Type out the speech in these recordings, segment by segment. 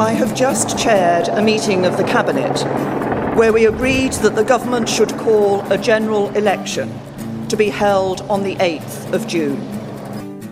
I have just chaired a meeting of the Cabinet where we agreed that the government should call a general election to be held on the 8th of June.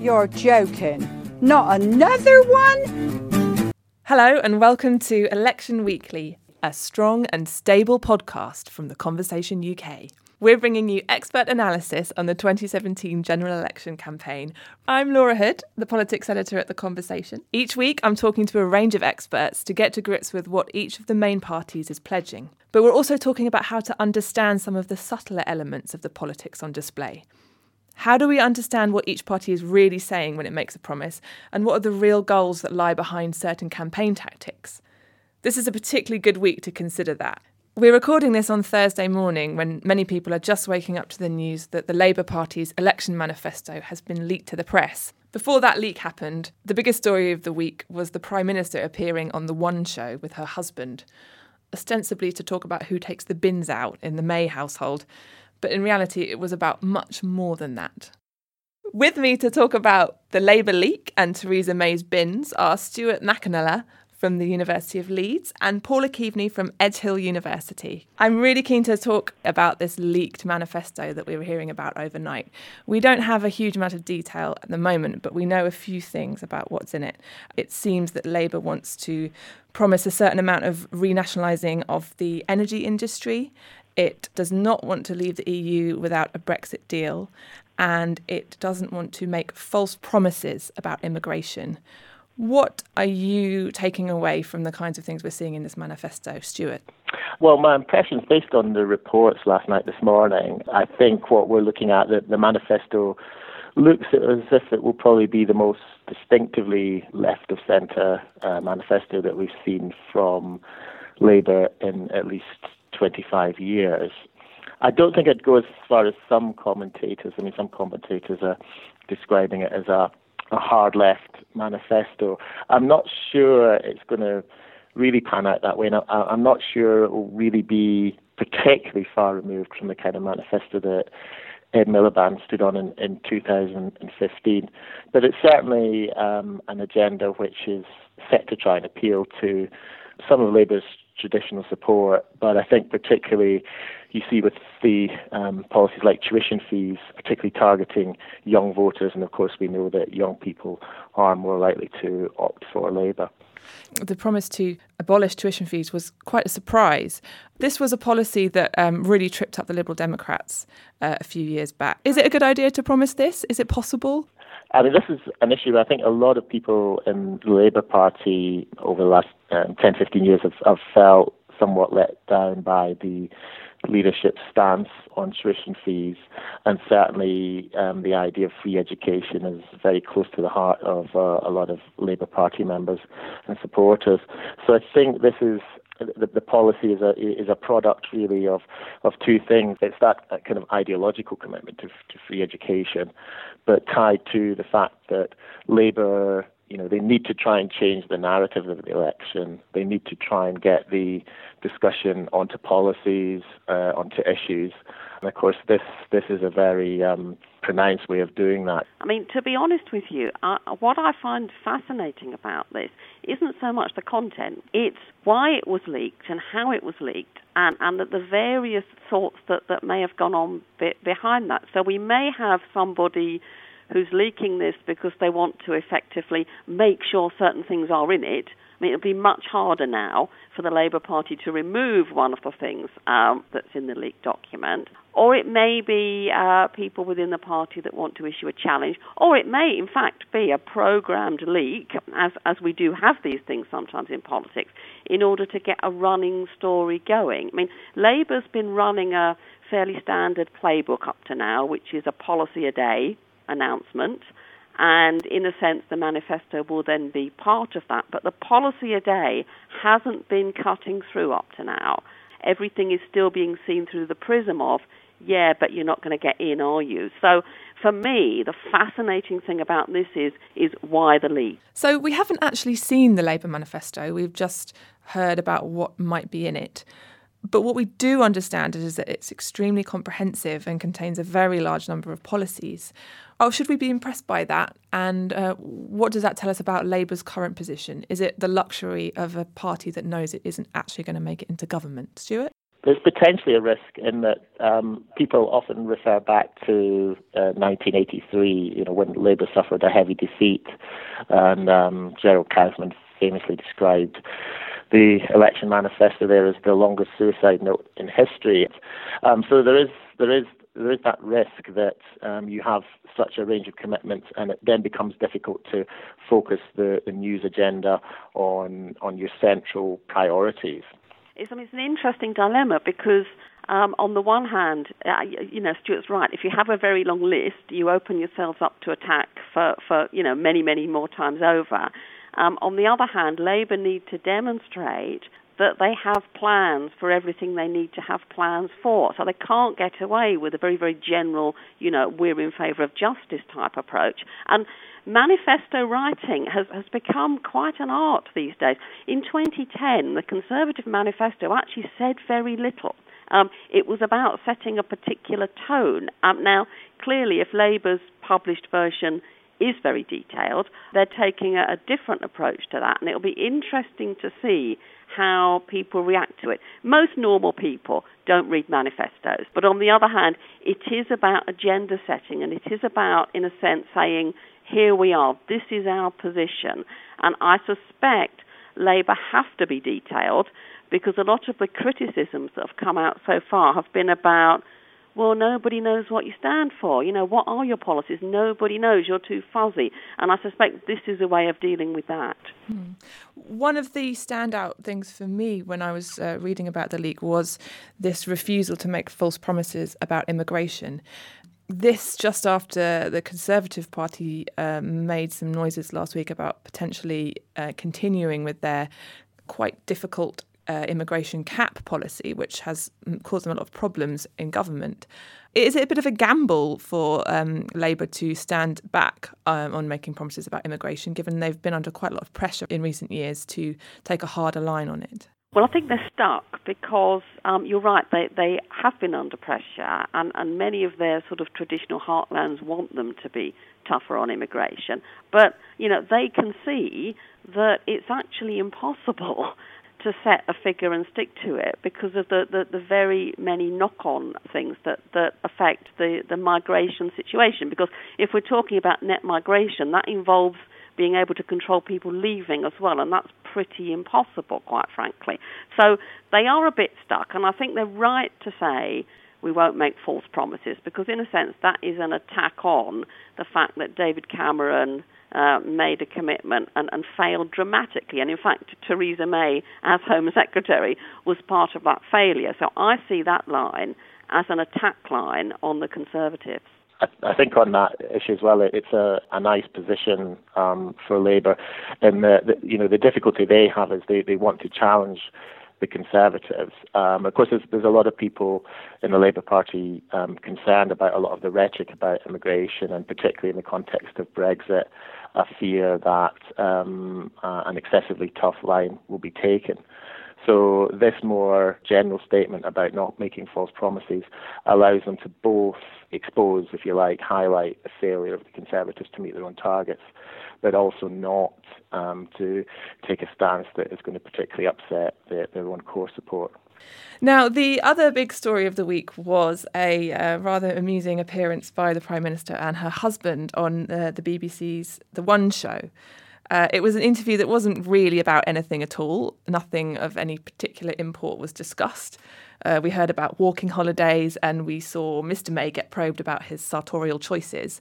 You're joking. Not another one? Hello, and welcome to Election Weekly, a strong and stable podcast from The Conversation UK. We're bringing you expert analysis on the 2017 general election campaign. I'm Laura Hood, the politics editor at The Conversation. Each week, I'm talking to a range of experts to get to grips with what each of the main parties is pledging. But we're also talking about how to understand some of the subtler elements of the politics on display. How do we understand what each party is really saying when it makes a promise, and what are the real goals that lie behind certain campaign tactics? This is a particularly good week to consider that. We're recording this on Thursday morning when many people are just waking up to the news that the Labour Party's election manifesto has been leaked to the press. Before that leak happened, the biggest story of the week was the Prime Minister appearing on The One Show with her husband, ostensibly to talk about who takes the bins out in the May household, but in reality, it was about much more than that. With me to talk about the Labour leak and Theresa May's bins are Stuart McAnulla, from the University of Leeds and Paula Keaveney from Edge Hill University. I'm really keen to talk about this leaked manifesto that we were hearing about overnight. We don't have a huge amount of detail at the moment, but we know a few things about what's in it. It seems that Labour wants to promise a certain amount of renationalising of the energy industry. It does not want to leave the EU without a Brexit deal, and it doesn't want to make false promises about immigration. What are you taking away from the kinds of things we're seeing in this manifesto, Stuart? Well, my impressions, based on the reports last night, this morning, I think what we're looking at, the, the manifesto looks as if it will probably be the most distinctively left of centre uh, manifesto that we've seen from Labour in at least 25 years. I don't think it goes as far as some commentators. I mean, some commentators are describing it as a a hard left manifesto. I'm not sure it's going to really pan out that way. And I, am not sure it will really be particularly far removed from the kind of manifesto that Ed Miliband stood on in, in 2015. But it's certainly um, an agenda which is set to try and appeal to some of Labour's traditional support, but I think particularly you see with the um, policies like tuition fees, particularly targeting young voters, and of course we know that young people are more likely to opt for Labour. The promise to abolish tuition fees was quite a surprise. This was a policy that um, really tripped up the Liberal Democrats uh, a few years back. Is it a good idea to promise this? Is it possible? I mean, this is an issue I think a lot of people in the Labour Party over the last um, 10, 15 years have, have felt somewhat let down by the leadership stance on tuition fees, and certainly um, the idea of free education is very close to the heart of uh, a lot of Labour Party members and supporters. So I think this is the, the policy is a is a product really of of two things. It's that kind of ideological commitment to to free education, but tied to the fact that Labour you know, they need to try and change the narrative of the election. They need to try and get the discussion onto policies, uh, onto issues. And of course, this this is a very um, pronounced way of doing that. I mean, to be honest with you, uh, what I find fascinating about this isn't so much the content; it's why it was leaked and how it was leaked, and and the various thoughts that that may have gone on be- behind that. So we may have somebody who's leaking this because they want to effectively make sure certain things are in it. I mean, it'll be much harder now for the Labour Party to remove one of the things um, that's in the leaked document. Or it may be uh, people within the party that want to issue a challenge. Or it may, in fact, be a programmed leak, as, as we do have these things sometimes in politics, in order to get a running story going. I mean, Labour's been running a fairly standard playbook up to now, which is a policy a day announcement. And in a sense, the manifesto will then be part of that. But the policy a day hasn't been cutting through up to now. Everything is still being seen through the prism of, yeah, but you're not going to get in, are you? So for me, the fascinating thing about this is is why the leak. So we haven't actually seen the Labour manifesto. We've just heard about what might be in it. But what we do understand is that it's extremely comprehensive and contains a very large number of policies. Oh, should we be impressed by that? And uh, what does that tell us about Labour's current position? Is it the luxury of a party that knows it isn't actually going to make it into government? Stuart? There's potentially a risk in that um, people often refer back to uh, 1983, you know, when Labour suffered a heavy defeat, and um, Gerald Kaufman famously described the election manifesto there as the longest suicide note in history. Um, so there is there is there is that risk that um, you have such a range of commitments, and it then becomes difficult to focus the, the news agenda on on your central priorities. It's, I mean, it's an interesting dilemma because um, on the one hand, uh, you know, Stuart's right. If you have a very long list, you open yourselves up to attack for, for you know many, many more times over. Um, on the other hand, Labour need to demonstrate that they have plans for everything they need to have plans for. So they can't get away with a very, very general, you know, we're in favour of justice type approach. And manifesto writing has, has become quite an art these days. In 2010, the Conservative manifesto actually said very little. Um, it was about setting a particular tone. Um, now, clearly, if Labour's published version is very detailed. They're taking a, a different approach to that, and it'll be interesting to see how people react to it. Most normal people don't read manifestos, but on the other hand, it is about agenda setting, and it is about, in a sense, saying, here we are, this is our position. And I suspect Labour have to be detailed because a lot of the criticisms that have come out so far have been about well, nobody knows what you stand for. You know, what are your policies? Nobody knows. You're too fuzzy. And I suspect this is a way of dealing with that. Hmm. One of the standout things for me when I was uh, reading about the leak was this refusal to make false promises about immigration. This just after the Conservative Party uh, made some noises last week about potentially uh, continuing with their quite difficult uh, immigration cap policy, which has caused them a lot of problems in government. Is it a bit of a gamble for um, Labour to stand back um, on making promises about immigration, given they've been under quite a lot of pressure in recent years to take a harder line on it? Well, I think they're stuck because um, you're right, they, they have been under pressure, and, and many of their sort of traditional heartlands want them to be tougher on immigration. But, you know, they can see that it's actually impossible to set a figure and stick to it because of the, the, the very many knock on things that, that affect the, the migration situation. Because if we're talking about net migration, that involves being able to control people leaving as well, and that's pretty impossible, quite frankly. So they are a bit stuck, and I think they're right to say we won't make false promises because, in a sense, that is an attack on the fact that David Cameron uh, made a commitment and, and failed dramatically. And in fact, Theresa May, as Home Secretary, was part of that failure. So I see that line as an attack line on the Conservatives. I, think on that issue as well, it's a, a nice position um, for Labour, and the, the, you know the difficulty they have is they, they want to challenge the Conservatives. Um, of course, there's, there's, a lot of people in the Labour Party um, concerned about a lot of the rhetoric about immigration, and particularly in the context of Brexit, a fear that um, uh, an excessively tough line will be taken. So this more general statement about not making false promises allows them to both expose, if you like, highlight the failure of the Conservatives to meet their own targets, but also not um, to take a stance that is going to particularly upset their, their own core support. Now, the other big story of the week was a uh, rather amusing appearance by the Prime Minister and her husband on uh, the BBC's The One Show. Uh, it was an interview that wasn't really about anything at all. Nothing of any particular import was discussed. Uh, we heard about walking holidays and we saw Mr. May get probed about his sartorial choices.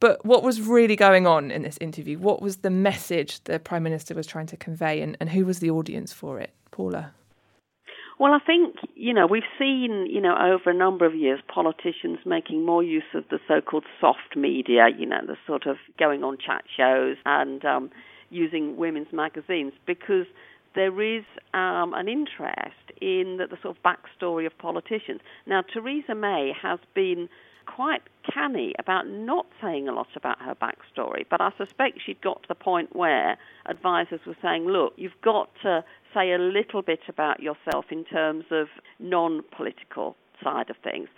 But what was really going on in this interview? What was the message the Prime Minister was trying to convey and, and who was the audience for it? Paula? Well, I think, you know, we've seen, you know, over a number of years politicians making more use of the so called soft media, you know, the sort of going on chat shows and um, using women's magazines because there is um, an interest in the, the sort of backstory of politicians. Now, Theresa May has been quite canny about not saying a lot about her backstory. But I suspect she'd got to the point where advisors were saying, look, you've got to say a little bit about yourself in terms of non political side of things.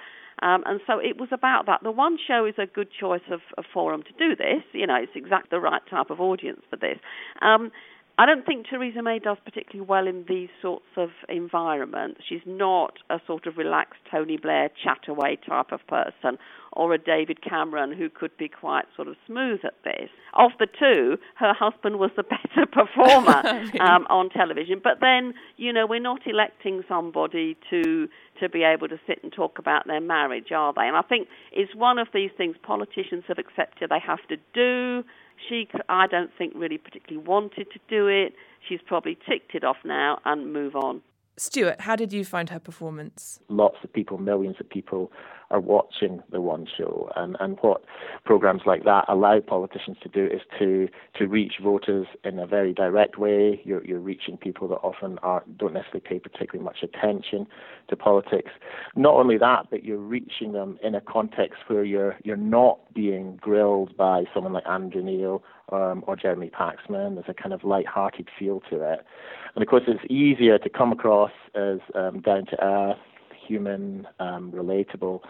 Um, and so it was about that. The One Show is a good choice of forum to do this. You know, it's exactly the right type of audience for this. Um, I don't think Theresa May does particularly well in these sorts of environments. She's not a sort of relaxed Tony Blair chat away type of person or a David Cameron who could be quite sort of smooth at this. Of the two, her husband was the better performer um, on television. But then, you know, we're not electing somebody to to be able to sit and talk about their marriage, are they? And I think it's one of these things politicians have accepted they have to do. She, I don't think, really particularly wanted to do it. She's probably ticked it off now and move on. Stuart, how did you find her performance? Lots of people, millions of people, are watching the One Show, and and what programs like that allow politicians to do is to to reach voters in a very direct way. You're you're reaching people that often are don't necessarily pay particularly much attention to politics. Not only that, but you're reaching them in a context where you're you're not being grilled by someone like Andrew Neil um, or Jeremy Paxman. There's a kind of light-hearted feel to it. And of course, it's easier to come across as um, down to earth, human, um, relatable,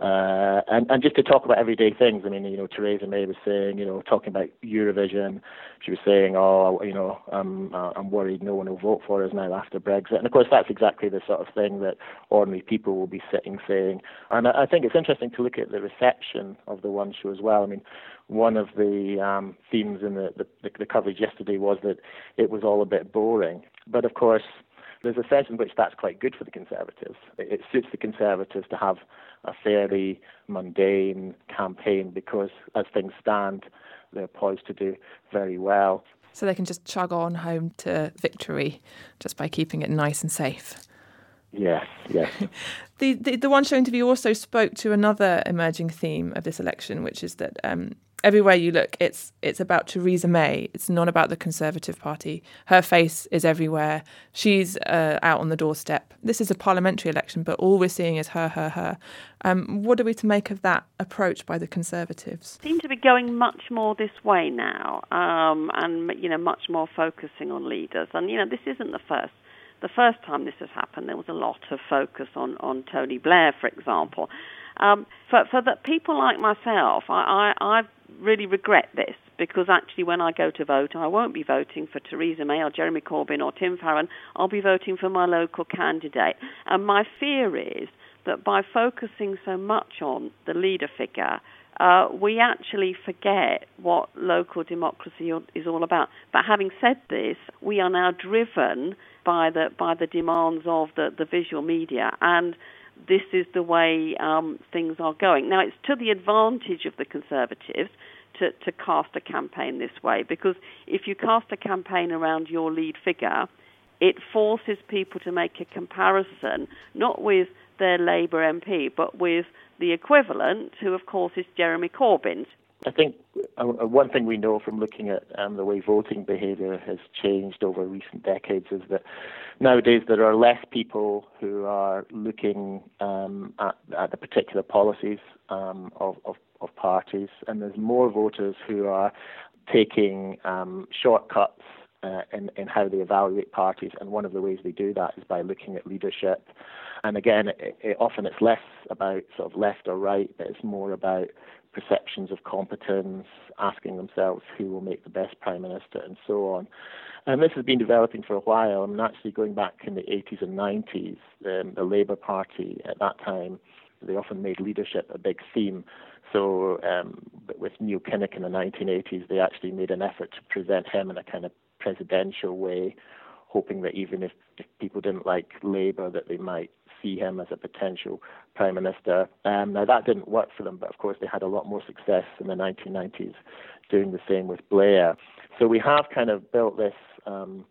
uh, and and just to talk about everyday things. I mean, you know, Theresa May was saying, you know, talking about Eurovision. She was saying, oh, you know, I'm uh, I'm worried no one will vote for us now after Brexit. And of course, that's exactly the sort of thing that ordinary people will be sitting saying. And I, I think it's interesting to look at the reception of the One Show as well. I mean, one of the um, themes in the, the, the coverage yesterday was that it was all a bit boring. But of course, there's a sense in which that's quite good for the Conservatives. It, it suits the Conservatives to have a fairly mundane campaign because, as things stand, they're poised to do very well. So they can just chug on home to victory just by keeping it nice and safe. Yes, yes. the, the, the One Show interview also spoke to another emerging theme of this election, which is that um, everywhere you look, it's it's about Theresa May. It's not about the Conservative Party. Her face is everywhere. She's uh, out on the doorstep. This is a parliamentary election, but all we're seeing is her, her, her. Um, what are we to make of that approach by the Conservatives? Seem to be going much more this way now, um, and you know, much more focusing on leaders. And you know, this isn't the first. The first time this has happened, there was a lot of focus on on Tony Blair, for example. Um, for for the people like myself, I, I, I really regret this because actually, when I go to vote, I won't be voting for Theresa May or Jeremy Corbyn or Tim Farron. I'll be voting for my local candidate. And my fear is that by focusing so much on the leader figure, uh, we actually forget what local democracy is all about. But having said this, we are now driven by the by the demands of the, the visual media and this is the way um, things are going. Now, it's to the advantage of the Conservatives to, to cast a campaign this way because if you cast a campaign around your lead figure, it forces people to make a comparison not with their Labour MP but with the equivalent, who of course is Jeremy Corbyn. I think uh, uh, one thing we know from looking at um, the way voting behaviour has changed over recent decades is that nowadays there are less people who are looking um, at, at, the particular policies um, of, of, of, parties, and there's more voters who are taking um, shortcuts uh, in, in how they evaluate parties, and one of the ways they do that is by looking at leadership. And again, it, it, often it's less about sort of left or right, but it's more about perceptions of competence, asking themselves who will make the best prime minister, and so on. And this has been developing for a while. I mean, actually, going back in the 80s and 90s, um, the Labour Party at that time, they often made leadership a big theme. So, um, with Neil Kinnock in the 1980s, they actually made an effort to present him in a kind of presidential way, hoping that even if, if people didn't like Labour, that they might see him as a potential prime minister. Um, now that didn't work for them, but of course they had a lot more success in the 1990s doing the same with Blair. So we have kind of built this. Um,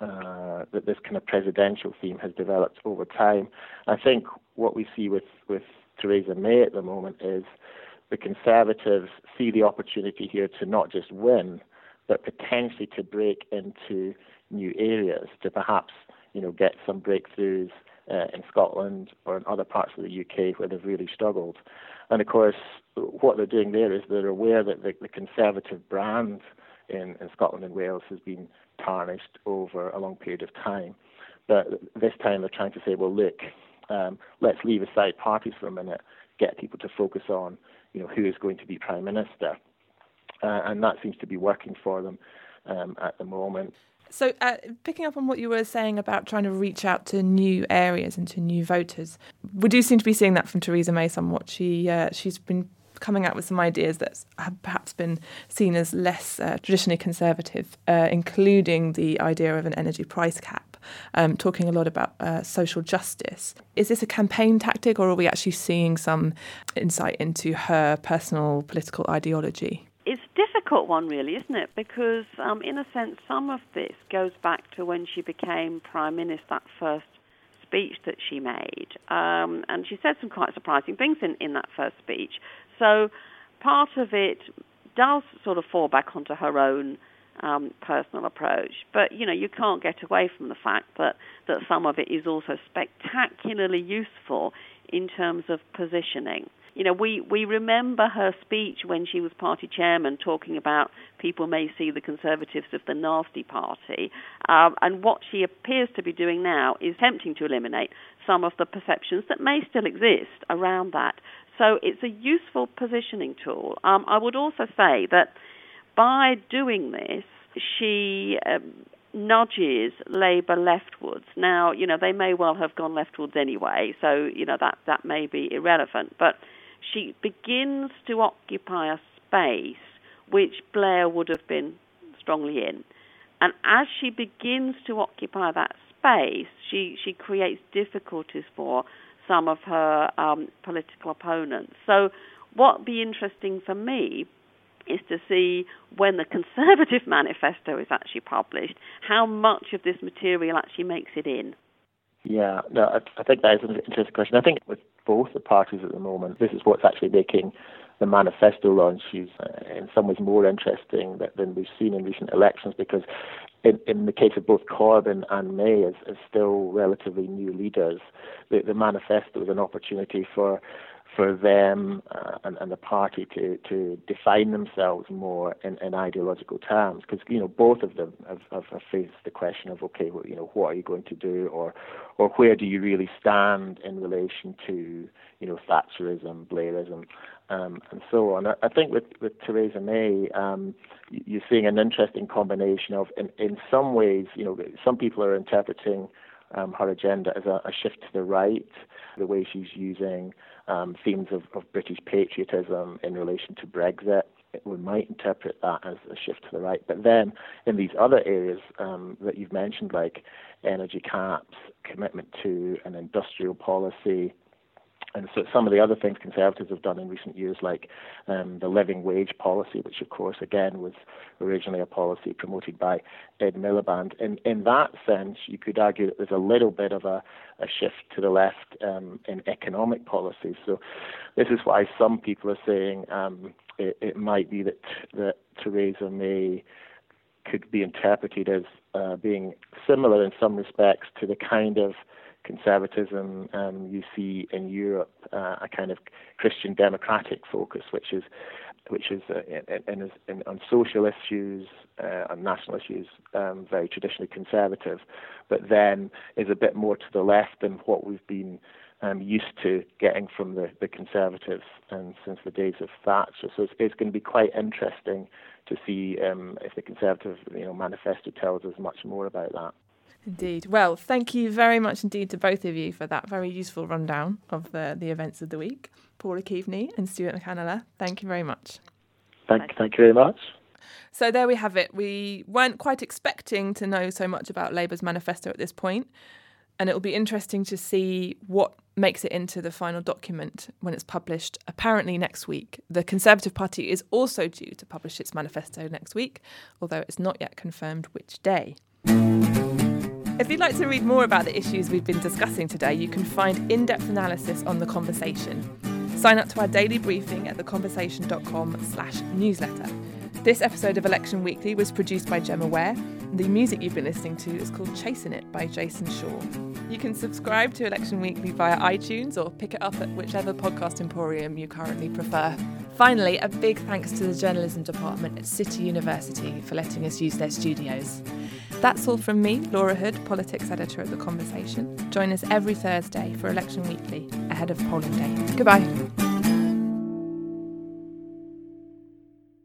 uh, that this kind of presidential theme has developed over time. I think what we see with, with Theresa May at the moment is the Conservatives see the opportunity here to not just win, but potentially to break into new areas, to perhaps you know get some breakthroughs uh, in Scotland or in other parts of the UK where they've really struggled. And of course, what they're doing there is they're aware that the, the Conservative brand in, in Scotland and Wales has been tarnished over a long period of time. But this time they're trying to say, well, look, um, let's leave aside parties for a minute, get people to focus on, you know, who is going to be prime minister, uh, and that seems to be working for them um, at the moment. So, uh, picking up on what you were saying about trying to reach out to new areas and to new voters, we do seem to be seeing that from Theresa May somewhat. She uh, she's been coming out with some ideas that have perhaps been seen as less uh, traditionally conservative, uh, including the idea of an energy price cap, um, talking a lot about uh, social justice. Is this a campaign tactic, or are we actually seeing some insight into her personal political ideology? It's a difficult one, really, isn't it? Because, um, in a sense, some of this goes back to when she became Prime Minister, that first speech that she made. Um, and she said some quite surprising things in, in that first speech. So part of it does sort of fall back onto her own um, personal approach. But you know, you can't get away from the fact that that some of it is also spectacularly useful in terms of positioning. You know, we, we remember her speech when she was party chairman talking about people may see the Conservatives as the nasty party. Um, and what she appears to be doing now is attempting to eliminate some of the perceptions that may still exist around that. So it's a useful positioning tool. Um, I would also say that by doing this, she um, nudges Labour leftwards. Now, you know, they may well have gone leftwards anyway, so, you know, that, that may be irrelevant. But she begins to occupy a space which Blair would have been strongly in. And as she begins to occupy that space, she, she creates difficulties for some of her um, political opponents. So, what would be interesting for me is to see when the Conservative manifesto is actually published, how much of this material actually makes it in. Yeah, no, I, I think that is an interesting question. I think with both the parties at the moment, this is what's actually making the manifesto launch is uh, in some ways more interesting than we've seen in recent elections because in, in the case of both Corbyn and May as, as still relatively new leaders, the, the manifesto is an opportunity for for them uh, and, and, the party to, to define themselves more in, in ideological terms because you know both of them have, have, have, faced the question of okay well, you know what are you going to do or or where do you really stand in relation to you know Thatcherism Blairism um, and so on. I, I think with, with Theresa May, um, you're seeing an interesting combination of, in, in some ways, you know, some people are interpreting um, her agenda as a, a, shift to the right, the way she's using um, themes of, of British patriotism in relation to Brexit. We might interpret that as a shift to the right. But then in these other areas um, that you've mentioned, like energy caps, commitment to an industrial policy, and so some of the other things Conservatives have done in recent years, like um, the living wage policy, which of course again was originally a policy promoted by Ed Miliband. In in that sense, you could argue that there's a little bit of a, a shift to the left um, in economic policy. So this is why some people are saying um, it, it might be that that Theresa May could be interpreted as uh, being similar in some respects to the kind of conservatism um, you see in Europe, uh, a kind of Christian democratic focus, which is which is uh, in, in, in, on social issues, uh, on national issues, um, very traditionally conservative, but then is a bit more to the left than what we've been um, used to getting from the, the Conservatives and since the days of Thatcher. So it's, it's going to be quite interesting to see um, if the Conservative you know, manifesto tells us much more about that. Indeed. Well, thank you very much indeed to both of you for that very useful rundown of the, the events of the week. Paula Keaveney and Stuart McAnulla, thank you very much. Thank, thank you very much. So there we have it. We weren't quite expecting to know so much about Labour's manifesto at this point, and it will be interesting to see what makes it into the final document when it's published apparently next week. The Conservative Party is also due to publish its manifesto next week, although it's not yet confirmed which day. If you'd like to read more about the issues we've been discussing today, you can find in depth analysis on the conversation. Sign up to our daily briefing at theconversation.com slash newsletter. This episode of Election Weekly was produced by Gemma Ware. The music you've been listening to is called Chasing It by Jason Shaw. You can subscribe to Election Weekly via iTunes or pick it up at whichever podcast emporium you currently prefer. Finally, a big thanks to the journalism department at City University for letting us use their studios. That's all from me, Laura Hood, politics editor at The Conversation. Join us every Thursday for Election Weekly ahead of polling day. Goodbye.